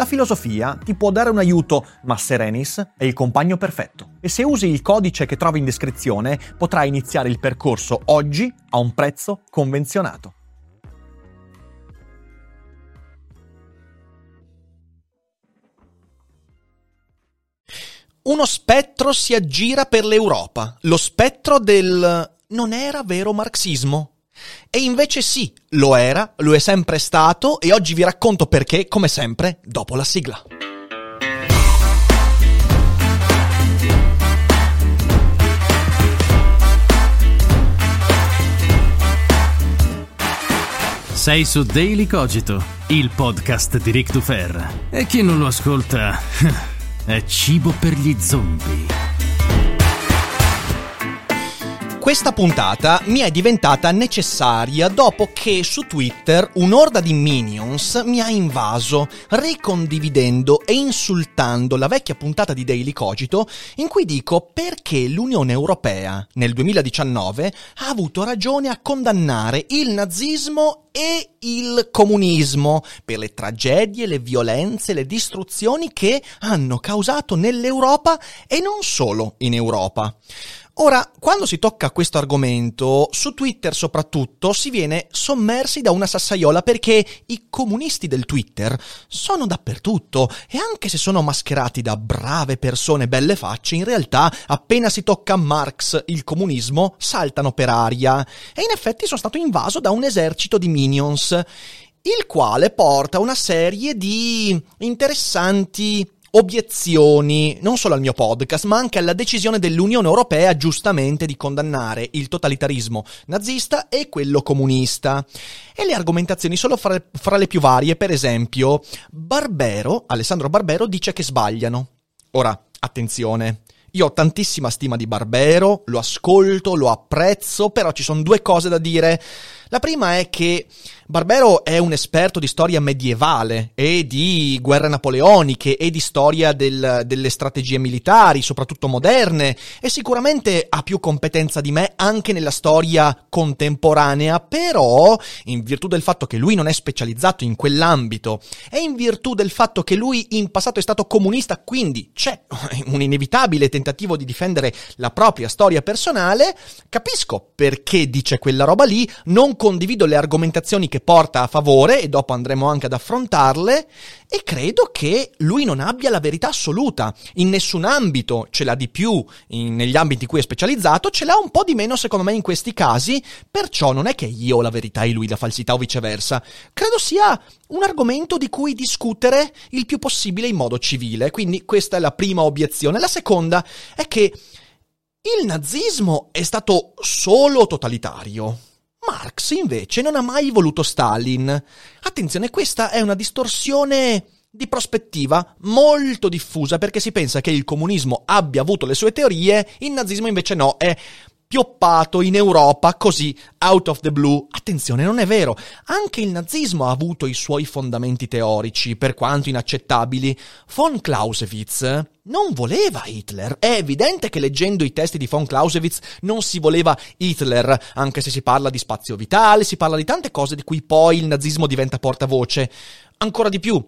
La filosofia ti può dare un aiuto, ma Serenis è il compagno perfetto. E se usi il codice che trovi in descrizione, potrai iniziare il percorso oggi a un prezzo convenzionato. Uno spettro si aggira per l'Europa, lo spettro del non era vero marxismo. E invece sì, lo era, lo è sempre stato e oggi vi racconto perché, come sempre, dopo la sigla. Sei su Daily Cogito, il podcast di Rick Dufer. E chi non lo ascolta è cibo per gli zombie. Questa puntata mi è diventata necessaria dopo che su Twitter un'orda di minions mi ha invaso, ricondividendo e insultando la vecchia puntata di Daily Cogito in cui dico perché l'Unione Europea nel 2019 ha avuto ragione a condannare il nazismo e il comunismo per le tragedie, le violenze, le distruzioni che hanno causato nell'Europa e non solo in Europa. Ora, quando si tocca questo argomento, su Twitter soprattutto, si viene sommersi da una sassaiola perché i comunisti del Twitter sono dappertutto e anche se sono mascherati da brave persone belle facce, in realtà appena si tocca Marx, il comunismo, saltano per aria. E in effetti sono stato invaso da un esercito di minions, il quale porta una serie di interessanti obiezioni non solo al mio podcast, ma anche alla decisione dell'Unione Europea giustamente di condannare il totalitarismo nazista e quello comunista. E le argomentazioni sono fra, fra le più varie, per esempio, Barbero, Alessandro Barbero dice che sbagliano. Ora, attenzione. Io ho tantissima stima di Barbero, lo ascolto, lo apprezzo, però ci sono due cose da dire. La prima è che Barbero è un esperto di storia medievale e di guerre napoleoniche e di storia del, delle strategie militari, soprattutto moderne, e sicuramente ha più competenza di me anche nella storia contemporanea, però in virtù del fatto che lui non è specializzato in quell'ambito e in virtù del fatto che lui in passato è stato comunista, quindi c'è un inevitabile tentativo di difendere la propria storia personale, capisco perché dice quella roba lì, non condivido le argomentazioni che porta a favore e dopo andremo anche ad affrontarle e credo che lui non abbia la verità assoluta. In nessun ambito ce l'ha di più, in, negli ambiti in cui è specializzato ce l'ha un po' di meno secondo me in questi casi, perciò non è che io ho la verità e lui la falsità o viceversa. Credo sia un argomento di cui discutere il più possibile in modo civile, quindi questa è la prima obiezione. La seconda è che il nazismo è stato solo totalitario. Marx invece non ha mai voluto Stalin. Attenzione, questa è una distorsione di prospettiva molto diffusa perché si pensa che il comunismo abbia avuto le sue teorie, il nazismo invece no, è pioppato in Europa così, out of the blue. Attenzione, non è vero. Anche il nazismo ha avuto i suoi fondamenti teorici, per quanto inaccettabili. Von Clausewitz non voleva Hitler. È evidente che leggendo i testi di von Clausewitz non si voleva Hitler, anche se si parla di spazio vitale, si parla di tante cose di cui poi il nazismo diventa portavoce. Ancora di più,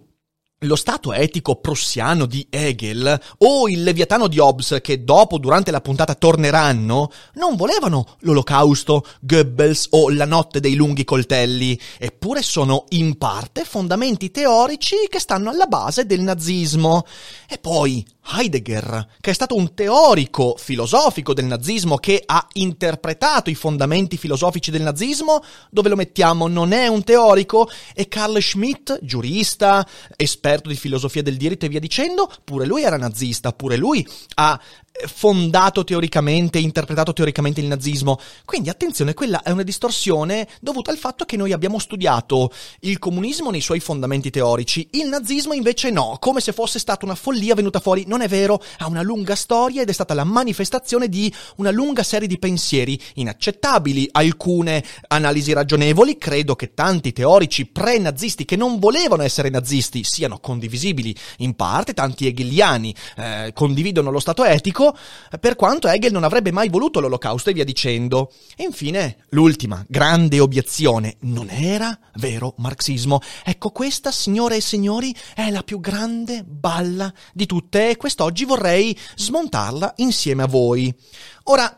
lo stato etico prussiano di Hegel o il leviatano di Hobbes, che dopo, durante la puntata, torneranno, non volevano l'olocausto, Goebbels o la notte dei lunghi coltelli, eppure sono in parte fondamenti teorici che stanno alla base del nazismo. E poi, Heidegger, che è stato un teorico filosofico del nazismo che ha interpretato i fondamenti filosofici del nazismo, dove lo mettiamo non è un teorico, e Carl Schmitt, giurista, esperto di filosofia del diritto e via dicendo, pure lui era nazista, pure lui ha fondato teoricamente, interpretato teoricamente il nazismo. Quindi attenzione, quella è una distorsione dovuta al fatto che noi abbiamo studiato il comunismo nei suoi fondamenti teorici, il nazismo invece no, come se fosse stata una follia venuta fuori. Non è vero, ha una lunga storia ed è stata la manifestazione di una lunga serie di pensieri inaccettabili, alcune analisi ragionevoli, credo che tanti teorici pre-nazisti che non volevano essere nazisti siano condivisibili. In parte, tanti hegeliani eh, condividono lo stato etico, nemico, per quanto Hegel non avrebbe mai voluto l'olocausto e via dicendo. E infine, l'ultima grande obiezione, non era vero marxismo. Ecco, questa, signore e signori, è la più grande balla di tutte e quest'oggi vorrei smontarla insieme a voi. Ora,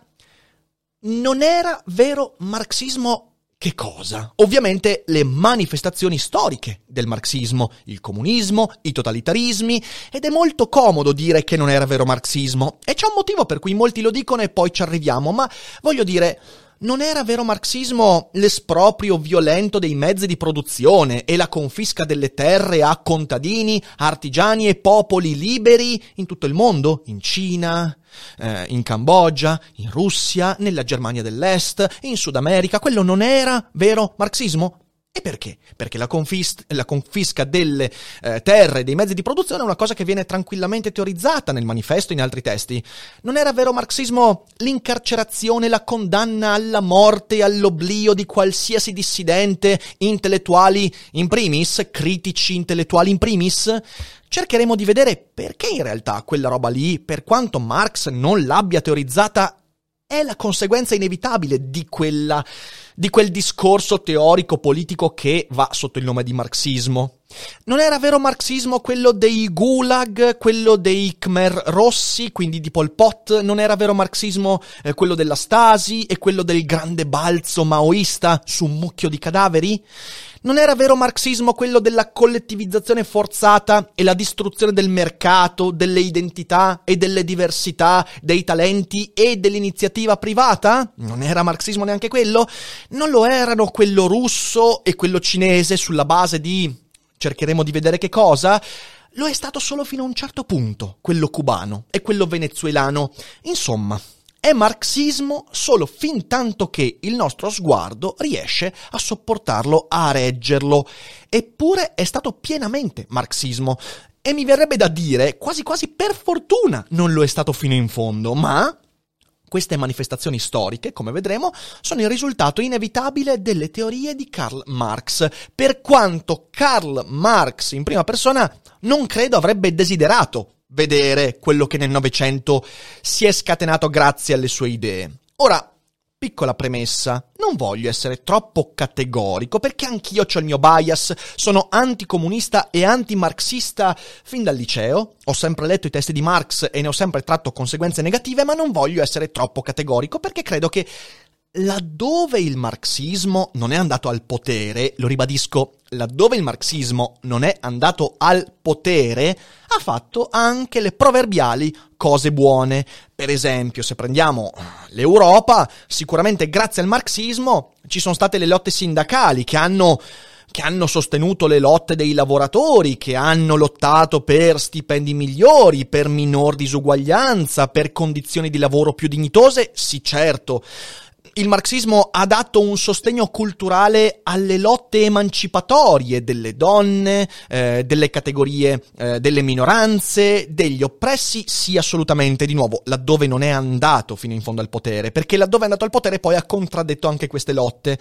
non era vero marxismo che cosa? Ovviamente le manifestazioni storiche del marxismo, il comunismo, i totalitarismi, ed è molto comodo dire che non era vero marxismo, e c'è un motivo per cui molti lo dicono e poi ci arriviamo, ma voglio dire, non era vero marxismo l'esproprio violento dei mezzi di produzione e la confisca delle terre a contadini, artigiani e popoli liberi in tutto il mondo? In Cina, eh, in Cambogia, in Russia, nella Germania dell'Est, in Sud America. Quello non era vero marxismo? E perché? Perché la, confis- la confisca delle eh, terre e dei mezzi di produzione è una cosa che viene tranquillamente teorizzata nel manifesto e in altri testi. Non era vero marxismo l'incarcerazione, la condanna alla morte e all'oblio di qualsiasi dissidente, intellettuali in primis, critici intellettuali in primis? Cercheremo di vedere perché in realtà quella roba lì, per quanto Marx non l'abbia teorizzata, è la conseguenza inevitabile di quella di quel discorso teorico politico che va sotto il nome di marxismo. Non era vero marxismo quello dei gulag, quello dei Khmer rossi, quindi di Pol Pot, non era vero marxismo eh, quello della Stasi e quello del grande balzo maoista su un mucchio di cadaveri? Non era vero marxismo quello della collettivizzazione forzata e la distruzione del mercato, delle identità e delle diversità, dei talenti e dell'iniziativa privata? Non era marxismo neanche quello? Non lo erano quello russo e quello cinese sulla base di... cercheremo di vedere che cosa? Lo è stato solo fino a un certo punto, quello cubano e quello venezuelano. Insomma, è marxismo solo fin tanto che il nostro sguardo riesce a sopportarlo, a reggerlo. Eppure è stato pienamente marxismo. E mi verrebbe da dire, quasi quasi per fortuna non lo è stato fino in fondo, ma queste manifestazioni storiche, come vedremo, sono il risultato inevitabile delle teorie di Karl Marx, per quanto Karl Marx in prima persona non credo avrebbe desiderato vedere quello che nel Novecento si è scatenato grazie alle sue idee. Ora, piccola premessa, non voglio essere troppo categorico perché anch'io ho il mio bias, sono anticomunista e antimarxista fin dal liceo, ho sempre letto i testi di Marx e ne ho sempre tratto conseguenze negative, ma non voglio essere troppo categorico perché credo che laddove il marxismo non è andato al potere, lo ribadisco, laddove il marxismo non è andato al potere, ha fatto anche le proverbiali cose buone. Per esempio, se prendiamo l'Europa, sicuramente grazie al marxismo ci sono state le lotte sindacali che hanno che hanno sostenuto le lotte dei lavoratori, che hanno lottato per stipendi migliori, per minor disuguaglianza, per condizioni di lavoro più dignitose, sì certo, il marxismo ha dato un sostegno culturale alle lotte emancipatorie delle donne, eh, delle categorie, eh, delle minoranze, degli oppressi, sì assolutamente, di nuovo, laddove non è andato fino in fondo al potere, perché laddove è andato al potere poi ha contraddetto anche queste lotte.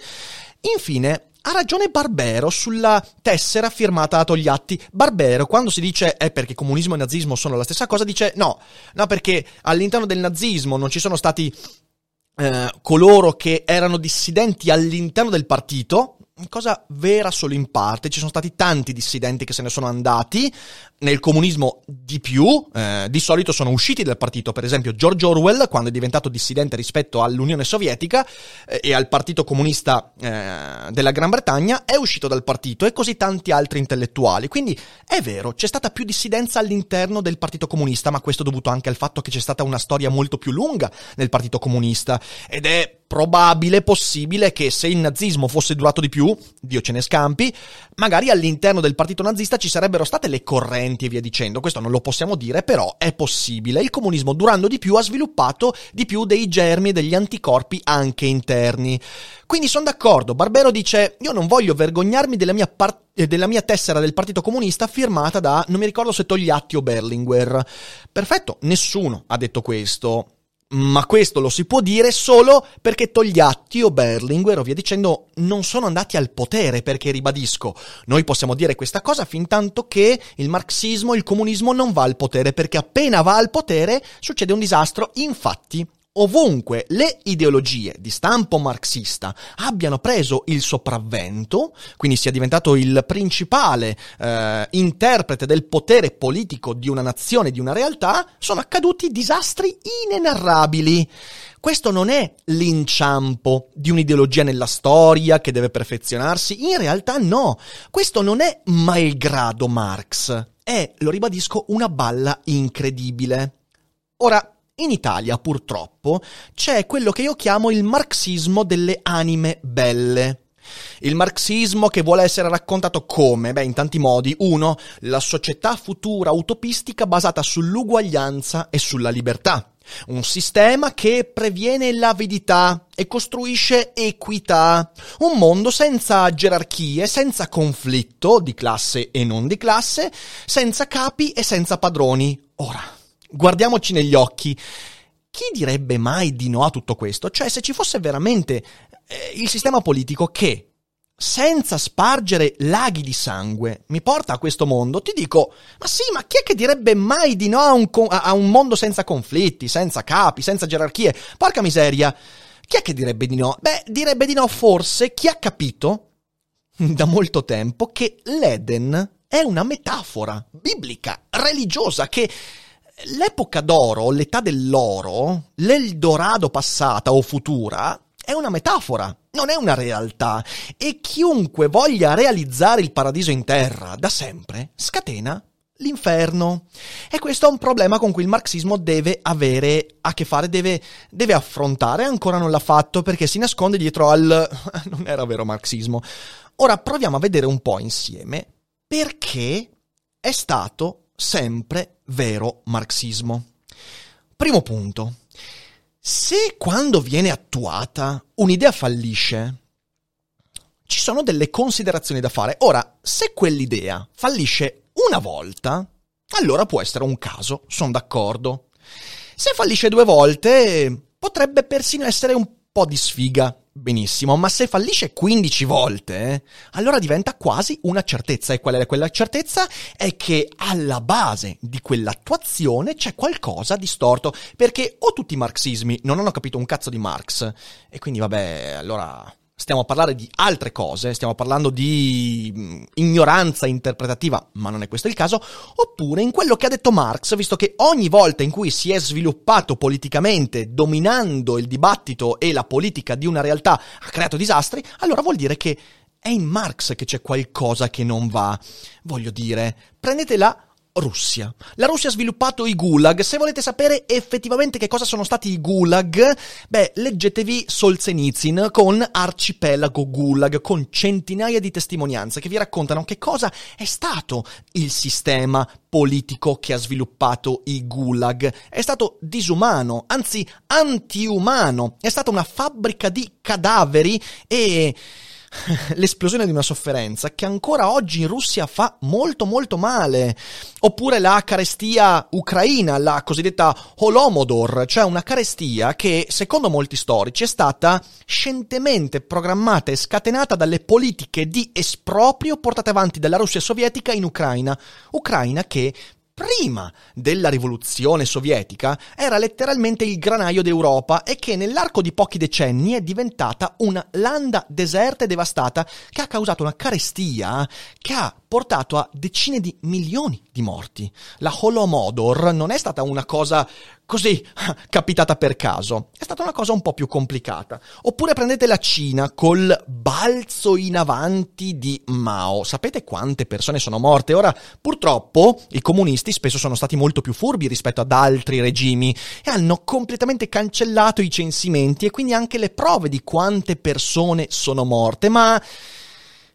Infine, ha ragione Barbero sulla tessera firmata a Togliatti. Barbero, quando si dice è perché comunismo e nazismo sono la stessa cosa, dice no, no perché all'interno del nazismo non ci sono stati eh, coloro che erano dissidenti all'interno del partito, cosa vera solo in parte. Ci sono stati tanti dissidenti che se ne sono andati, nel comunismo di più, eh, di solito sono usciti dal partito. Per esempio, George Orwell, quando è diventato dissidente rispetto all'Unione Sovietica eh, e al Partito Comunista eh, della Gran Bretagna, è uscito dal partito e così tanti altri intellettuali. Quindi è vero, c'è stata più dissidenza all'interno del Partito Comunista, ma questo è dovuto anche al fatto che c'è stata una storia molto più lunga nel Partito Comunista ed è probabile, possibile che se il nazismo fosse durato di più, Dio ce ne scampi, magari all'interno del partito nazista ci sarebbero state le correnti e via dicendo. Questo non lo possiamo dire, però è possibile. Il comunismo durando di più ha sviluppato di più dei germi e degli anticorpi anche interni. Quindi sono d'accordo, Barbero dice io non voglio vergognarmi della mia, par- eh, della mia tessera del Partito Comunista firmata da, non mi ricordo se Togliatti o Berlinguer. Perfetto, nessuno ha detto questo ma questo lo si può dire solo perché Togliatti o Berlinguer o via dicendo non sono andati al potere, perché ribadisco, noi possiamo dire questa cosa fin tanto che il marxismo, il comunismo non va al potere, perché appena va al potere succede un disastro, infatti ovunque le ideologie di stampo marxista abbiano preso il sopravvento, quindi sia diventato il principale eh, interprete del potere politico di una nazione, di una realtà, sono accaduti disastri inenarrabili. Questo non è l'inciampo di un'ideologia nella storia che deve perfezionarsi, in realtà no, questo non è malgrado Marx, è, lo ribadisco, una balla incredibile. Ora, in Italia, purtroppo, c'è quello che io chiamo il marxismo delle anime belle. Il marxismo che vuole essere raccontato come? Beh, in tanti modi. Uno, la società futura utopistica basata sull'uguaglianza e sulla libertà. Un sistema che previene l'avidità e costruisce equità. Un mondo senza gerarchie, senza conflitto di classe e non di classe, senza capi e senza padroni. Ora, guardiamoci negli occhi. Chi direbbe mai di no a tutto questo? Cioè, se ci fosse veramente eh, il sistema politico che, senza spargere laghi di sangue, mi porta a questo mondo, ti dico, ma sì, ma chi è che direbbe mai di no a un, a un mondo senza conflitti, senza capi, senza gerarchie? Porca miseria, chi è che direbbe di no? Beh, direbbe di no forse chi ha capito da molto tempo che l'Eden è una metafora biblica, religiosa, che l'epoca d'oro, l'età dell'oro, l'Eldorado passata o futura, è una metafora, non è una realtà. E chiunque voglia realizzare il paradiso in terra, da sempre, scatena l'inferno. E questo è un problema con cui il marxismo deve avere a che fare, deve, deve affrontare, ancora non l'ha fatto perché si nasconde dietro al... non era vero marxismo. Ora proviamo a vedere un po' insieme perché è stato sempre vero marxismo. Primo punto. Se quando viene attuata un'idea fallisce, ci sono delle considerazioni da fare. Ora, se quell'idea fallisce una volta, allora può essere un caso, sono d'accordo. Se fallisce due volte, potrebbe persino essere un po' di sfiga benissimo, ma se fallisce 15 volte, allora diventa quasi una certezza. E qual è quella certezza? È che alla base di quell'attuazione c'è qualcosa di storto, perché o tutti i marxismi non hanno capito un cazzo di Marx, e quindi vabbè, allora stiamo a parlare di altre cose, stiamo parlando di mm, ignoranza interpretativa, ma non è questo il caso, oppure in quello che ha detto Marx, visto che ogni volta in cui si è sviluppato politicamente, dominando il dibattito e la politica di una realtà, ha creato disastri, allora vuol dire che è in Marx che c'è qualcosa che non va. Voglio dire, prendetela Russia. La Russia ha sviluppato i gulag. Se volete sapere effettivamente che cosa sono stati i gulag, beh, leggetevi Solzhenitsyn con Arcipelago Gulag, con centinaia di testimonianze che vi raccontano che cosa è stato il sistema politico che ha sviluppato i gulag. È stato disumano, anzi antiumano. È stata una fabbrica di cadaveri e l'esplosione di una sofferenza che ancora oggi in Russia fa molto molto male. Oppure la carestia ucraina, la cosiddetta Holomodor, cioè una carestia che, secondo molti storici, è stata scientemente programmata e scatenata dalle politiche di esproprio portate avanti dalla Russia sovietica in Ucraina. Ucraina che prima della rivoluzione sovietica era letteralmente il granaio d'Europa e che nell'arco di pochi decenni è diventata una landa deserta e devastata che ha causato una carestia che ha portato a decine di milioni di morti. La Holodomor non è stata una cosa così capitata per caso, è stata una cosa un po' più complicata. Oppure prendete la Cina col balzo in avanti di Mao. Sapete quante persone sono morte? Ora, purtroppo, i comunisti spesso sono stati molto più furbi rispetto ad altri regimi e hanno completamente cancellato i censimenti e quindi anche le prove di quante persone sono morte, ma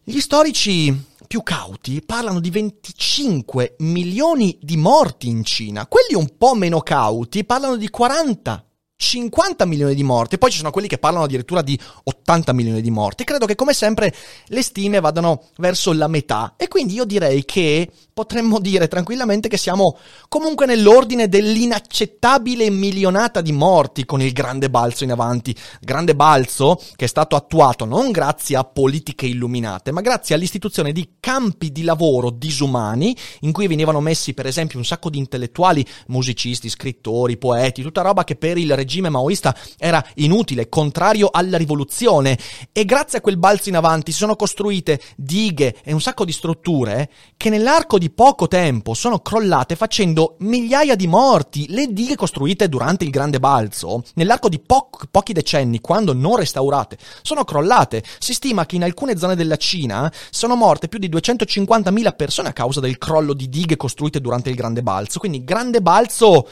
gli storici più cauti parlano di 25 milioni di morti in Cina. Quelli un po' meno cauti parlano di 40 50 milioni di morti, poi ci sono quelli che parlano addirittura di 80 milioni di morti. Credo che come sempre le stime vadano verso la metà e quindi io direi che potremmo dire tranquillamente che siamo comunque nell'ordine dell'inaccettabile milionata di morti con il grande balzo in avanti. Grande balzo che è stato attuato non grazie a politiche illuminate, ma grazie all'istituzione di campi di lavoro disumani in cui venivano messi per esempio un sacco di intellettuali, musicisti, scrittori, poeti, tutta roba che per il regime maoista era inutile, contrario alla rivoluzione e grazie a quel balzo in avanti si sono costruite dighe e un sacco di strutture che nell'arco di poco tempo sono crollate facendo migliaia di morti. Le dighe costruite durante il grande balzo, nell'arco di po- pochi decenni, quando non restaurate, sono crollate. Si stima che in alcune zone della Cina sono morte più di 250.000 persone a causa del crollo di dighe costruite durante il grande balzo. Quindi grande balzo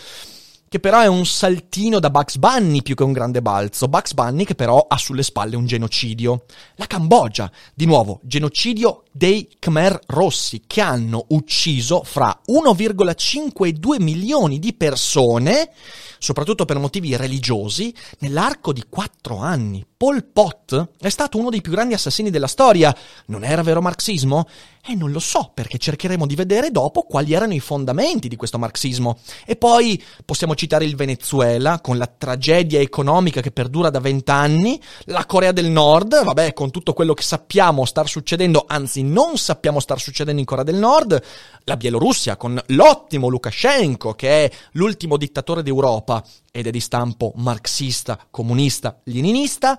che però è un saltino da Bugs Bunny più che un grande balzo. Bugs Bunny che però ha sulle spalle un genocidio. La Cambogia, di nuovo, genocidio dei Khmer Rossi che hanno ucciso fra 1,5 e 2 milioni di persone, soprattutto per motivi religiosi, nell'arco di 4 anni. Pol Pot è stato uno dei più grandi assassini della storia. Non era vero marxismo? E eh, non lo so, perché cercheremo di vedere dopo quali erano i fondamenti di questo marxismo. E poi possiamo citare il Venezuela, con la tragedia economica che perdura da vent'anni, la Corea del Nord, vabbè, con tutto quello che sappiamo star succedendo, anzi non sappiamo star succedendo in Corea del Nord, la Bielorussia con l'ottimo Lukashenko, che è l'ultimo dittatore d'Europa ed è di stampo marxista, comunista, leninista,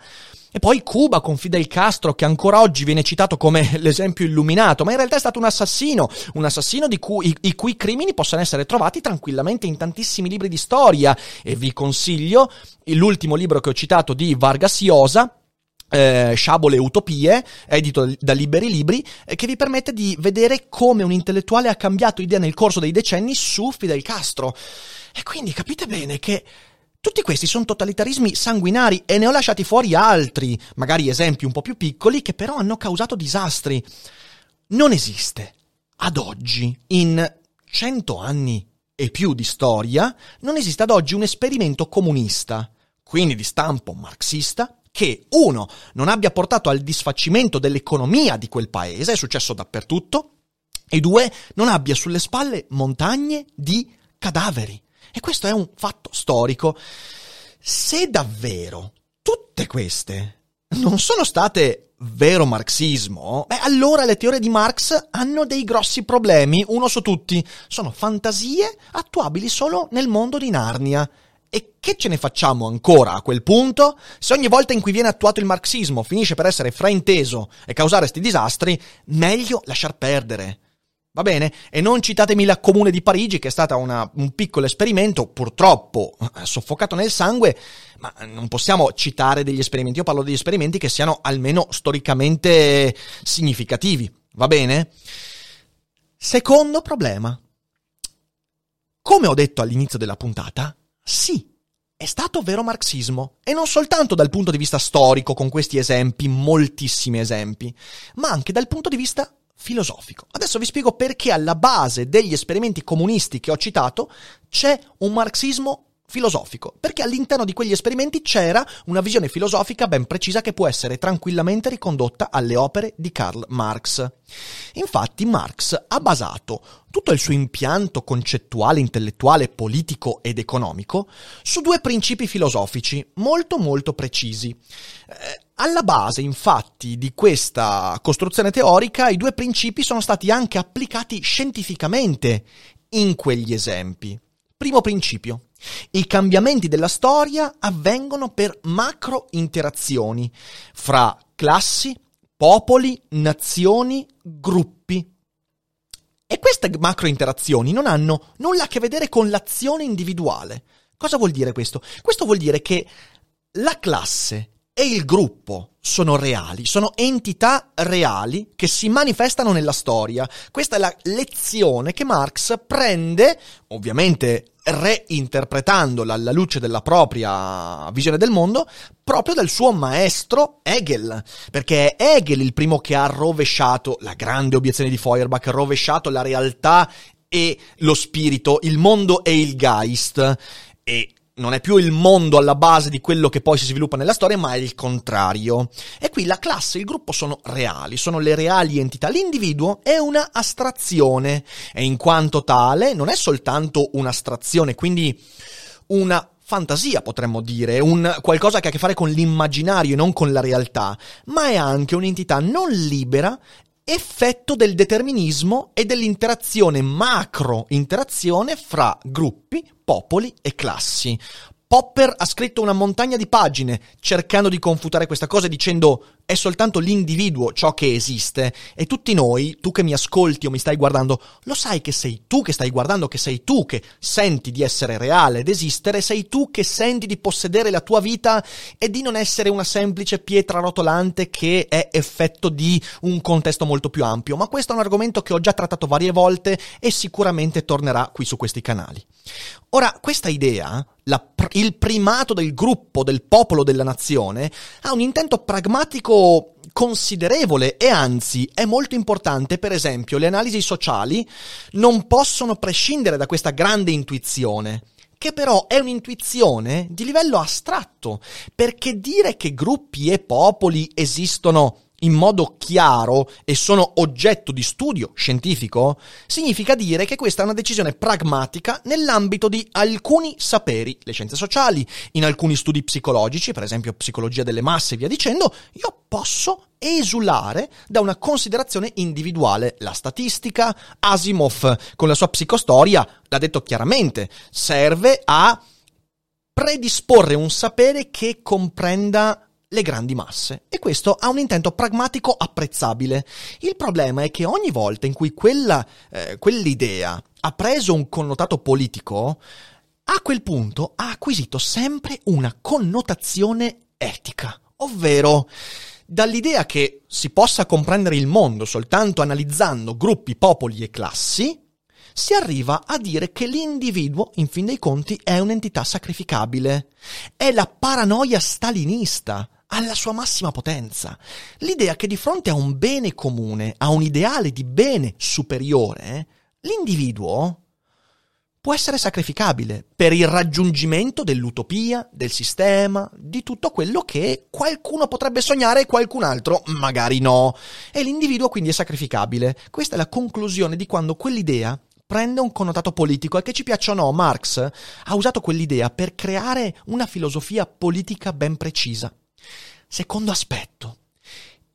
e poi Cuba con Fidel Castro, che ancora oggi viene citato come l'esempio illuminato, ma in realtà è stato un assassino, un assassino cui, i, i cui crimini possono essere trovati tranquillamente in tantissimi libri di storia. E vi consiglio l'ultimo libro che ho citato di Vargas Llosa, eh, Sciabole Utopie, edito da Liberi Libri, eh, che vi permette di vedere come un intellettuale ha cambiato idea nel corso dei decenni su Fidel Castro. E quindi capite bene che tutti questi sono totalitarismi sanguinari e ne ho lasciati fuori altri, magari esempi un po' più piccoli, che però hanno causato disastri. Non esiste, ad oggi, in cento anni e più di storia, non esiste ad oggi un esperimento comunista, quindi di stampo marxista, che uno non abbia portato al disfacimento dell'economia di quel paese, è successo dappertutto, e due non abbia sulle spalle montagne di cadaveri. E questo è un fatto storico. Se davvero tutte queste non sono state vero marxismo, beh, allora le teorie di Marx hanno dei grossi problemi, uno su tutti. Sono fantasie attuabili solo nel mondo di Narnia. E che ce ne facciamo ancora a quel punto? Se ogni volta in cui viene attuato il marxismo finisce per essere frainteso e causare questi disastri, meglio lasciar perdere. Va bene? E non citatemi la Comune di Parigi, che è stata una, un piccolo esperimento, purtroppo eh, soffocato nel sangue, ma non possiamo citare degli esperimenti. Io parlo degli esperimenti che siano almeno storicamente significativi. Va bene? Secondo problema. Come ho detto all'inizio della puntata, sì, è stato vero marxismo, e non soltanto dal punto di vista storico, con questi esempi, moltissimi esempi, ma anche dal punto di vista filosofico. Adesso vi spiego perché alla base degli esperimenti comunisti che ho citato c'è un marxismo filosofico, perché all'interno di quegli esperimenti c'era una visione filosofica ben precisa che può essere tranquillamente ricondotta alle opere di Karl Marx. Infatti Marx ha basato tutto il suo impianto concettuale, intellettuale, politico ed economico su due principi filosofici molto molto precisi. Eh, alla base, infatti, di questa costruzione teorica, i due principi sono stati anche applicati scientificamente in quegli esempi. Primo principio. I cambiamenti della storia avvengono per macro interazioni fra classi, popoli, nazioni, gruppi. E queste macro interazioni non hanno nulla a che vedere con l'azione individuale. Cosa vuol dire questo? Questo vuol dire che la classe e il gruppo sono reali, sono entità reali che si manifestano nella storia. Questa è la lezione che Marx prende, ovviamente reinterpretandola alla luce della propria visione del mondo, proprio dal suo maestro Hegel, perché è Hegel il primo che ha rovesciato la grande obiezione di Feuerbach, rovesciato la realtà e lo spirito, il mondo e il Geist. E non è più il mondo alla base di quello che poi si sviluppa nella storia, ma è il contrario. E qui la classe e il gruppo sono reali, sono le reali entità. L'individuo è una astrazione e in quanto tale non è soltanto un'astrazione, quindi una fantasia, potremmo dire, un qualcosa che ha a che fare con l'immaginario e non con la realtà, ma è anche un'entità non libera effetto del determinismo e dell'interazione macro interazione fra gruppi, popoli e classi. Popper ha scritto una montagna di pagine cercando di confutare questa cosa dicendo è soltanto l'individuo ciò che esiste e tutti noi, tu che mi ascolti o mi stai guardando, lo sai che sei tu che stai guardando, che sei tu che senti di essere reale ed esistere, sei tu che senti di possedere la tua vita e di non essere una semplice pietra rotolante che è effetto di un contesto molto più ampio, ma questo è un argomento che ho già trattato varie volte e sicuramente tornerà qui su questi canali. Ora, questa idea, la, il primato del gruppo, del popolo, della nazione, ha un intento pragmatico considerevole e anzi è molto importante, per esempio, le analisi sociali non possono prescindere da questa grande intuizione che però è un'intuizione di livello astratto, perché dire che gruppi e popoli esistono in modo chiaro e sono oggetto di studio scientifico, significa dire che questa è una decisione pragmatica nell'ambito di alcuni saperi, le scienze sociali, in alcuni studi psicologici, per esempio psicologia delle masse e via dicendo, io posso esulare da una considerazione individuale. La statistica, Asimov con la sua psicostoria l'ha detto chiaramente, serve a predisporre un sapere che comprenda le grandi masse e questo ha un intento pragmatico apprezzabile. Il problema è che ogni volta in cui quella, eh, quell'idea ha preso un connotato politico, a quel punto ha acquisito sempre una connotazione etica, ovvero dall'idea che si possa comprendere il mondo soltanto analizzando gruppi, popoli e classi, si arriva a dire che l'individuo, in fin dei conti, è un'entità sacrificabile. È la paranoia stalinista alla sua massima potenza. L'idea che di fronte a un bene comune, a un ideale di bene superiore, l'individuo può essere sacrificabile per il raggiungimento dell'utopia, del sistema, di tutto quello che qualcuno potrebbe sognare e qualcun altro magari no. E l'individuo quindi è sacrificabile. Questa è la conclusione di quando quell'idea prende un connotato politico e che ci piaccia o no, Marx ha usato quell'idea per creare una filosofia politica ben precisa. Secondo aspetto.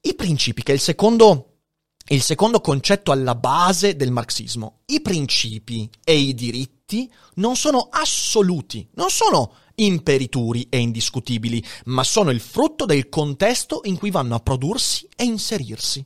I principi, che è il secondo, il secondo concetto alla base del marxismo. I principi e i diritti non sono assoluti, non sono imperituri e indiscutibili, ma sono il frutto del contesto in cui vanno a prodursi e inserirsi.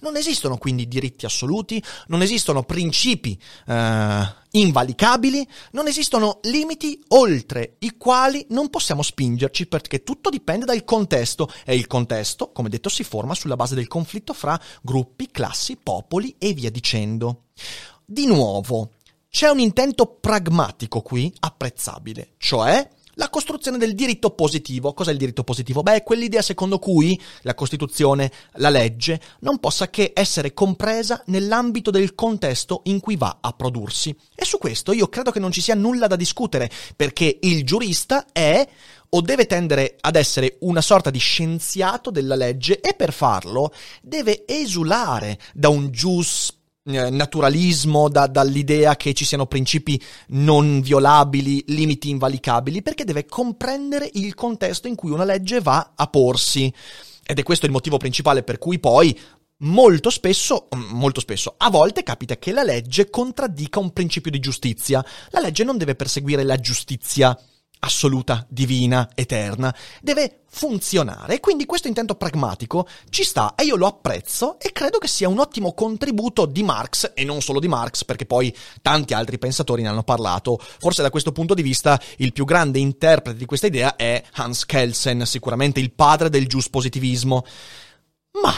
Non esistono quindi diritti assoluti, non esistono principi eh, invalicabili, non esistono limiti oltre i quali non possiamo spingerci perché tutto dipende dal contesto e il contesto, come detto, si forma sulla base del conflitto fra gruppi, classi, popoli e via dicendo. Di nuovo, c'è un intento pragmatico qui apprezzabile, cioè la costruzione del diritto positivo. Cos'è il diritto positivo? Beh, è quell'idea secondo cui la Costituzione, la legge, non possa che essere compresa nell'ambito del contesto in cui va a prodursi. E su questo io credo che non ci sia nulla da discutere, perché il giurista è o deve tendere ad essere una sorta di scienziato della legge e per farlo deve esulare da un gius naturalismo, da, dall'idea che ci siano principi non violabili, limiti invalicabili, perché deve comprendere il contesto in cui una legge va a porsi. Ed è questo il motivo principale per cui poi molto spesso, mm, molto spesso, a volte capita che la legge contraddica un principio di giustizia. La legge non deve perseguire la giustizia assoluta, divina, eterna, deve funzionare. Quindi questo intento pragmatico ci sta e io lo apprezzo e credo che sia un ottimo contributo di Marx e non solo di Marx, perché poi tanti altri pensatori ne hanno parlato. Forse da questo punto di vista il più grande interprete di questa idea è Hans Kelsen, sicuramente il padre del positivismo. Ma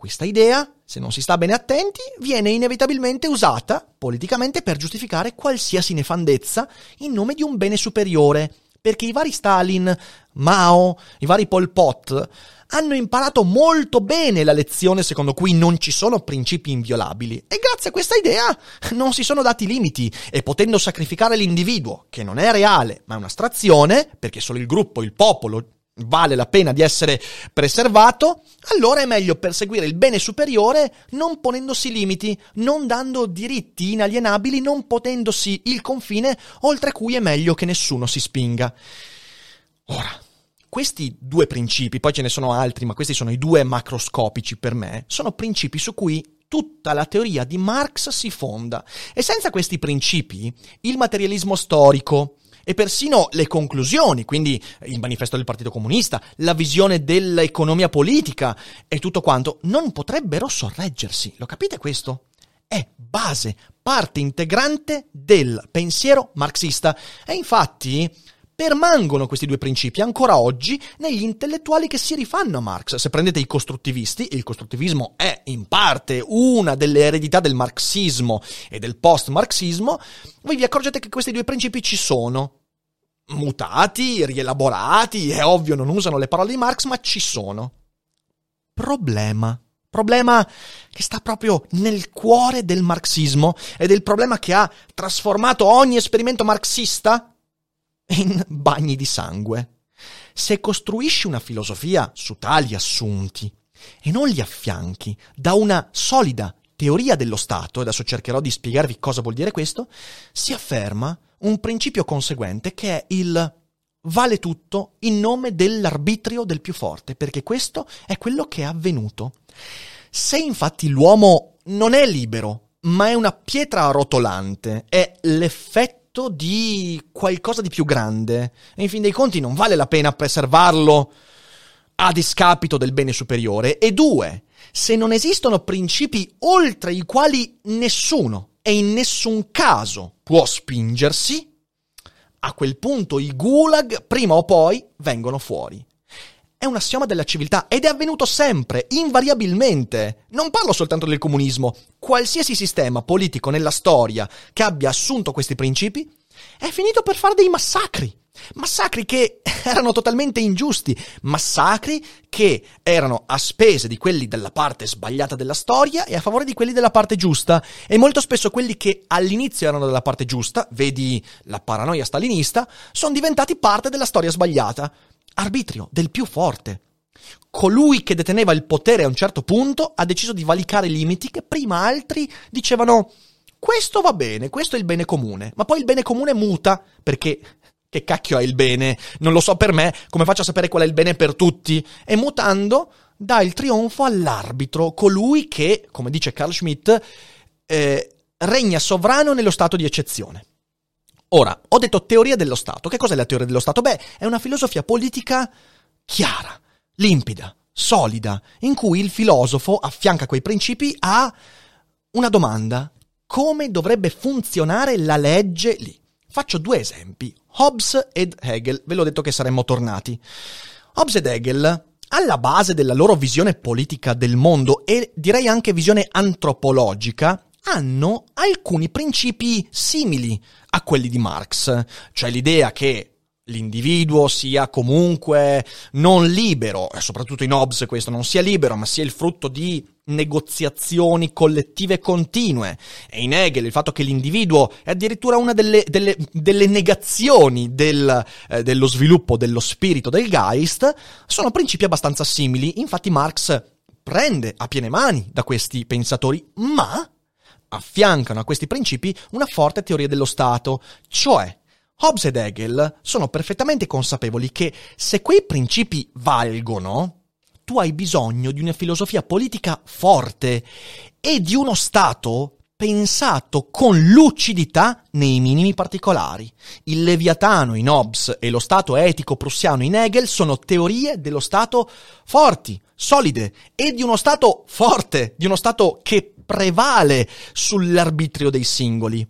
questa idea, se non si sta bene attenti, viene inevitabilmente usata politicamente per giustificare qualsiasi nefandezza in nome di un bene superiore, perché i vari Stalin, Mao, i vari Pol Pot hanno imparato molto bene la lezione secondo cui non ci sono principi inviolabili. E grazie a questa idea non si sono dati limiti e potendo sacrificare l'individuo, che non è reale ma è un'astrazione, perché solo il gruppo, il popolo vale la pena di essere preservato, allora è meglio perseguire il bene superiore non ponendosi limiti, non dando diritti inalienabili, non potendosi il confine oltre cui è meglio che nessuno si spinga. Ora, questi due principi, poi ce ne sono altri, ma questi sono i due macroscopici per me, sono principi su cui tutta la teoria di Marx si fonda. E senza questi principi, il materialismo storico, e persino le conclusioni, quindi il manifesto del Partito Comunista, la visione dell'economia politica e tutto quanto, non potrebbero sorreggersi. Lo capite questo? È base, parte integrante del pensiero marxista. E infatti permangono questi due principi ancora oggi negli intellettuali che si rifanno a Marx. Se prendete i costruttivisti, il costruttivismo è in parte una delle eredità del marxismo e del post-marxismo, voi vi accorgete che questi due principi ci sono. Mutati, rielaborati, è ovvio, non usano le parole di Marx, ma ci sono. Problema. Problema che sta proprio nel cuore del marxismo ed è il problema che ha trasformato ogni esperimento marxista in bagni di sangue. Se costruisci una filosofia su tali assunti e non li affianchi da una solida teoria dello Stato, e adesso cercherò di spiegarvi cosa vuol dire questo, si afferma un principio conseguente che è il vale tutto in nome dell'arbitrio del più forte, perché questo è quello che è avvenuto. Se infatti l'uomo non è libero, ma è una pietra rotolante, è l'effetto di qualcosa di più grande, e in fin dei conti non vale la pena preservarlo a discapito del bene superiore. E due, se non esistono principi oltre i quali nessuno e in nessun caso può spingersi, a quel punto i gulag prima o poi vengono fuori. È un assioma della civiltà ed è avvenuto sempre, invariabilmente. Non parlo soltanto del comunismo. Qualsiasi sistema politico nella storia che abbia assunto questi principi è finito per fare dei massacri. Massacri che erano totalmente ingiusti, massacri che erano a spese di quelli della parte sbagliata della storia e a favore di quelli della parte giusta. E molto spesso quelli che all'inizio erano della parte giusta, vedi la paranoia stalinista, sono diventati parte della storia sbagliata. Arbitrio del più forte. Colui che deteneva il potere a un certo punto ha deciso di valicare limiti che prima altri dicevano questo va bene, questo è il bene comune, ma poi il bene comune muta perché che cacchio è il bene? Non lo so per me, come faccio a sapere qual è il bene per tutti? E mutando dà il trionfo all'arbitro, colui che, come dice Carl Schmitt, eh, regna sovrano nello stato di eccezione. Ora, ho detto teoria dello Stato. Che cos'è la teoria dello Stato? Beh, è una filosofia politica chiara, limpida, solida, in cui il filosofo affianca quei principi a una domanda. Come dovrebbe funzionare la legge lì? Faccio due esempi. Hobbes ed Hegel, ve l'ho detto che saremmo tornati. Hobbes ed Hegel, alla base della loro visione politica del mondo e direi anche visione antropologica, hanno alcuni principi simili a quelli di Marx, cioè l'idea che l'individuo sia comunque non libero, e soprattutto in Hobbes questo non sia libero, ma sia il frutto di negoziazioni collettive continue. E in Hegel il fatto che l'individuo è addirittura una delle, delle, delle negazioni del, eh, dello sviluppo dello spirito del Geist, sono principi abbastanza simili. Infatti Marx prende a piene mani da questi pensatori, ma affiancano a questi principi una forte teoria dello Stato, cioè Hobbes ed Hegel sono perfettamente consapevoli che se quei principi valgono, tu hai bisogno di una filosofia politica forte e di uno Stato pensato con lucidità nei minimi particolari. Il Leviatano in Hobbes e lo Stato etico prussiano in Hegel sono teorie dello Stato forti, solide e di uno Stato forte, di uno Stato che prevale sull'arbitrio dei singoli.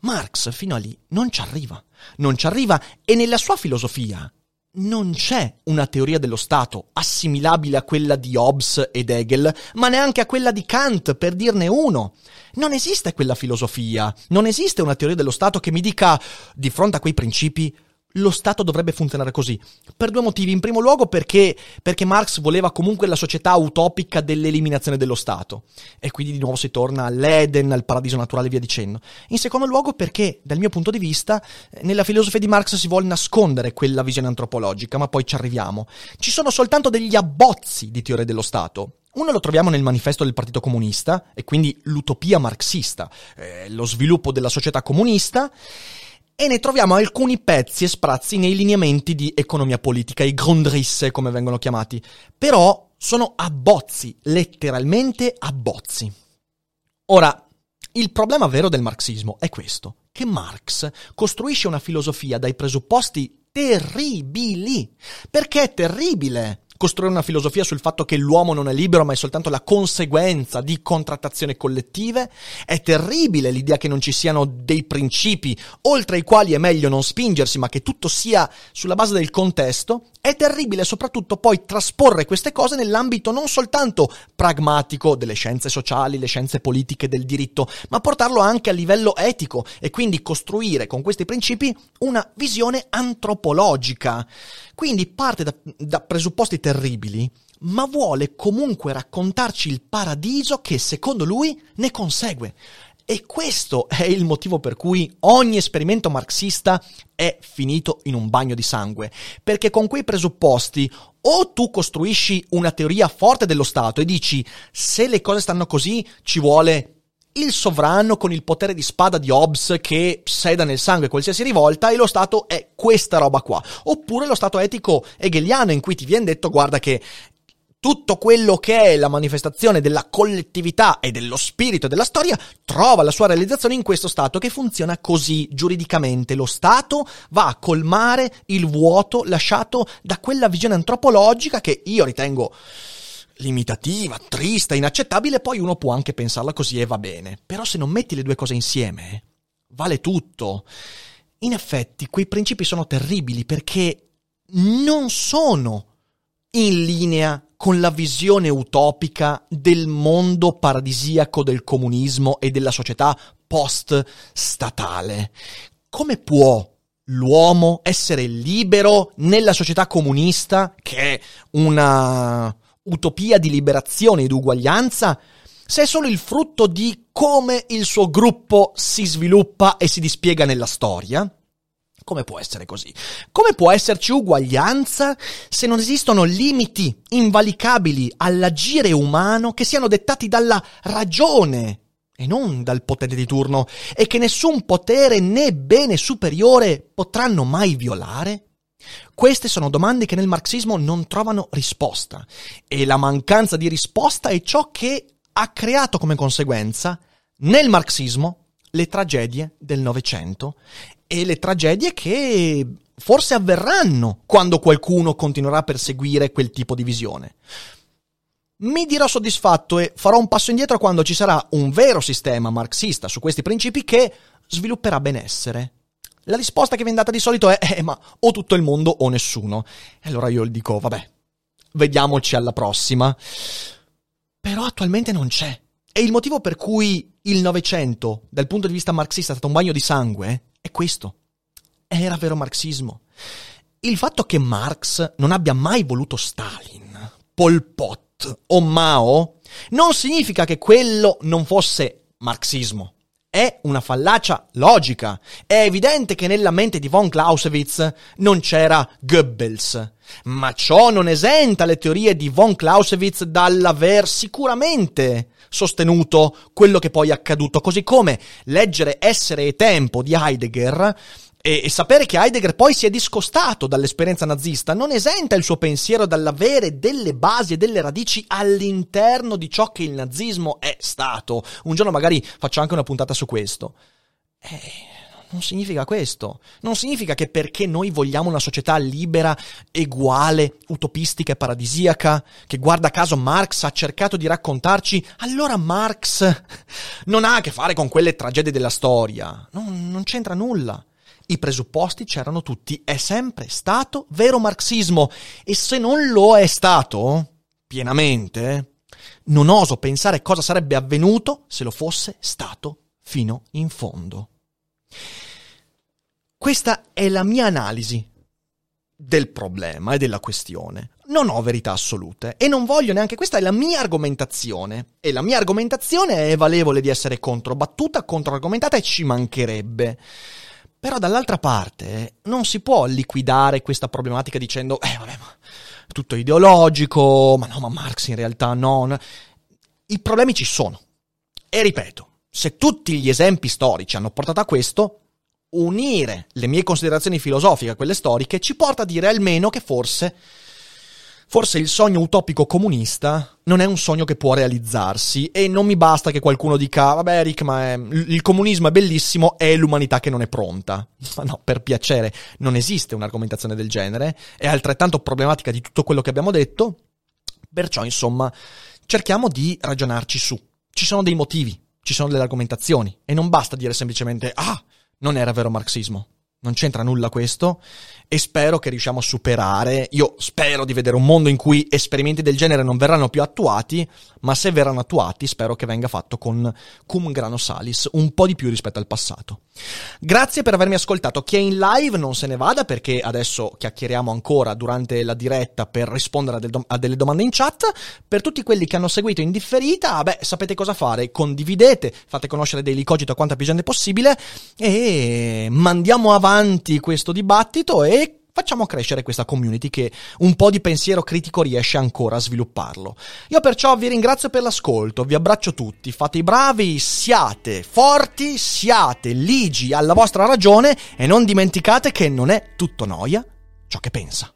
Marx fino a lì non ci arriva, non ci arriva e nella sua filosofia non c'è una teoria dello Stato assimilabile a quella di Hobbes ed Hegel, ma neanche a quella di Kant, per dirne uno. Non esiste quella filosofia, non esiste una teoria dello Stato che mi dica, di fronte a quei principi, lo Stato dovrebbe funzionare così. Per due motivi. In primo luogo perché, perché, Marx voleva comunque la società utopica dell'eliminazione dello Stato. E quindi di nuovo si torna all'Eden, al paradiso naturale e via dicendo. In secondo luogo perché, dal mio punto di vista, nella filosofia di Marx si vuole nascondere quella visione antropologica, ma poi ci arriviamo. Ci sono soltanto degli abbozzi di teoria dello Stato. Uno lo troviamo nel manifesto del Partito Comunista, e quindi l'utopia marxista, eh, lo sviluppo della società comunista, e ne troviamo alcuni pezzi e sprazzi nei lineamenti di economia politica, i Grundrisse come vengono chiamati, però sono abbozzi, letteralmente abbozzi. Ora, il problema vero del marxismo è questo, che Marx costruisce una filosofia dai presupposti terribili. Perché è terribile? Costruire una filosofia sul fatto che l'uomo non è libero ma è soltanto la conseguenza di contrattazioni collettive? È terribile l'idea che non ci siano dei principi oltre i quali è meglio non spingersi ma che tutto sia sulla base del contesto? È terribile soprattutto poi trasporre queste cose nell'ambito non soltanto pragmatico delle scienze sociali, le scienze politiche, del diritto, ma portarlo anche a livello etico e quindi costruire con questi principi una visione antropologica. Quindi parte da, da presupposti terribili, ma vuole comunque raccontarci il paradiso che secondo lui ne consegue. E questo è il motivo per cui ogni esperimento marxista è finito in un bagno di sangue, perché con quei presupposti o tu costruisci una teoria forte dello Stato e dici se le cose stanno così ci vuole il sovrano con il potere di spada di Hobbes che seda nel sangue qualsiasi rivolta e lo Stato è questa roba qua. Oppure lo Stato etico hegeliano in cui ti viene detto guarda che tutto quello che è la manifestazione della collettività e dello spirito della storia trova la sua realizzazione in questo Stato che funziona così giuridicamente. Lo Stato va a colmare il vuoto lasciato da quella visione antropologica che io ritengo limitativa, triste, inaccettabile, poi uno può anche pensarla così e va bene. Però se non metti le due cose insieme, vale tutto. In effetti, quei principi sono terribili perché non sono in linea con la visione utopica del mondo paradisiaco del comunismo e della società post-statale. Come può l'uomo essere libero nella società comunista, che è una utopia di liberazione ed uguaglianza, se è solo il frutto di come il suo gruppo si sviluppa e si dispiega nella storia? Come può essere così? Come può esserci uguaglianza se non esistono limiti invalicabili all'agire umano che siano dettati dalla ragione e non dal potere di turno e che nessun potere né bene superiore potranno mai violare? Queste sono domande che nel marxismo non trovano risposta e la mancanza di risposta è ciò che ha creato come conseguenza nel marxismo le tragedie del Novecento e le tragedie che forse avverranno quando qualcuno continuerà a perseguire quel tipo di visione. Mi dirò soddisfatto e farò un passo indietro quando ci sarà un vero sistema marxista su questi principi che svilupperà benessere. La risposta che viene data di solito è, eh, ma o tutto il mondo o nessuno. E allora io dico, vabbè, vediamoci alla prossima. Però attualmente non c'è. E il motivo per cui il Novecento, dal punto di vista marxista, è stato un bagno di sangue è questo. Era vero marxismo. Il fatto che Marx non abbia mai voluto Stalin, Pol Pot o Mao non significa che quello non fosse marxismo. È una fallacia logica. È evidente che nella mente di von Clausewitz non c'era Goebbels. Ma ciò non esenta le teorie di von Clausewitz dall'aver sicuramente sostenuto quello che poi è accaduto, così come leggere Essere e Tempo di Heidegger E, e, sapere che Heidegger poi si è discostato dall'esperienza nazista non esenta il suo pensiero dall'avere delle basi e delle radici all'interno di ciò che il nazismo è stato. Un giorno magari faccio anche una puntata su questo. Eh, non significa questo. Non significa che perché noi vogliamo una società libera, uguale, utopistica e paradisiaca, che guarda caso Marx ha cercato di raccontarci, allora Marx non ha a che fare con quelle tragedie della storia. Non, non c'entra nulla. I presupposti c'erano tutti, è sempre stato vero marxismo e se non lo è stato pienamente, non oso pensare cosa sarebbe avvenuto se lo fosse stato fino in fondo. Questa è la mia analisi del problema e della questione. Non ho verità assolute e non voglio neanche questa è la mia argomentazione e la mia argomentazione è valevole di essere controbattuta, controargomentata e ci mancherebbe. Però dall'altra parte non si può liquidare questa problematica dicendo, eh vabbè, ma tutto ideologico, ma no, ma Marx in realtà no. I problemi ci sono. E ripeto, se tutti gli esempi storici hanno portato a questo, unire le mie considerazioni filosofiche a quelle storiche ci porta a dire almeno che forse Forse il sogno utopico comunista non è un sogno che può realizzarsi e non mi basta che qualcuno dica vabbè Rick ma è, il comunismo è bellissimo è l'umanità che non è pronta. Ma no, per piacere, non esiste un'argomentazione del genere, è altrettanto problematica di tutto quello che abbiamo detto, perciò insomma cerchiamo di ragionarci su. Ci sono dei motivi, ci sono delle argomentazioni e non basta dire semplicemente ah, non era vero marxismo. Non c'entra nulla questo e spero che riusciamo a superare. Io spero di vedere un mondo in cui esperimenti del genere non verranno più attuati, ma se verranno attuati spero che venga fatto con cum grano salis, un po' di più rispetto al passato. Grazie per avermi ascoltato. Chi è in live non se ne vada perché adesso chiacchieriamo ancora durante la diretta per rispondere a, del a delle domande in chat. Per tutti quelli che hanno seguito in differita, beh, sapete cosa fare. Condividete, fate conoscere Daily Cogito a quanta più gente possibile e mandiamo avanti questo dibattito e facciamo crescere questa community che un po' di pensiero critico riesce ancora a svilupparlo. Io perciò vi ringrazio per l'ascolto, vi abbraccio tutti, fate i bravi, siate forti, siate ligi alla vostra ragione e non dimenticate che non è tutto noia ciò che pensa.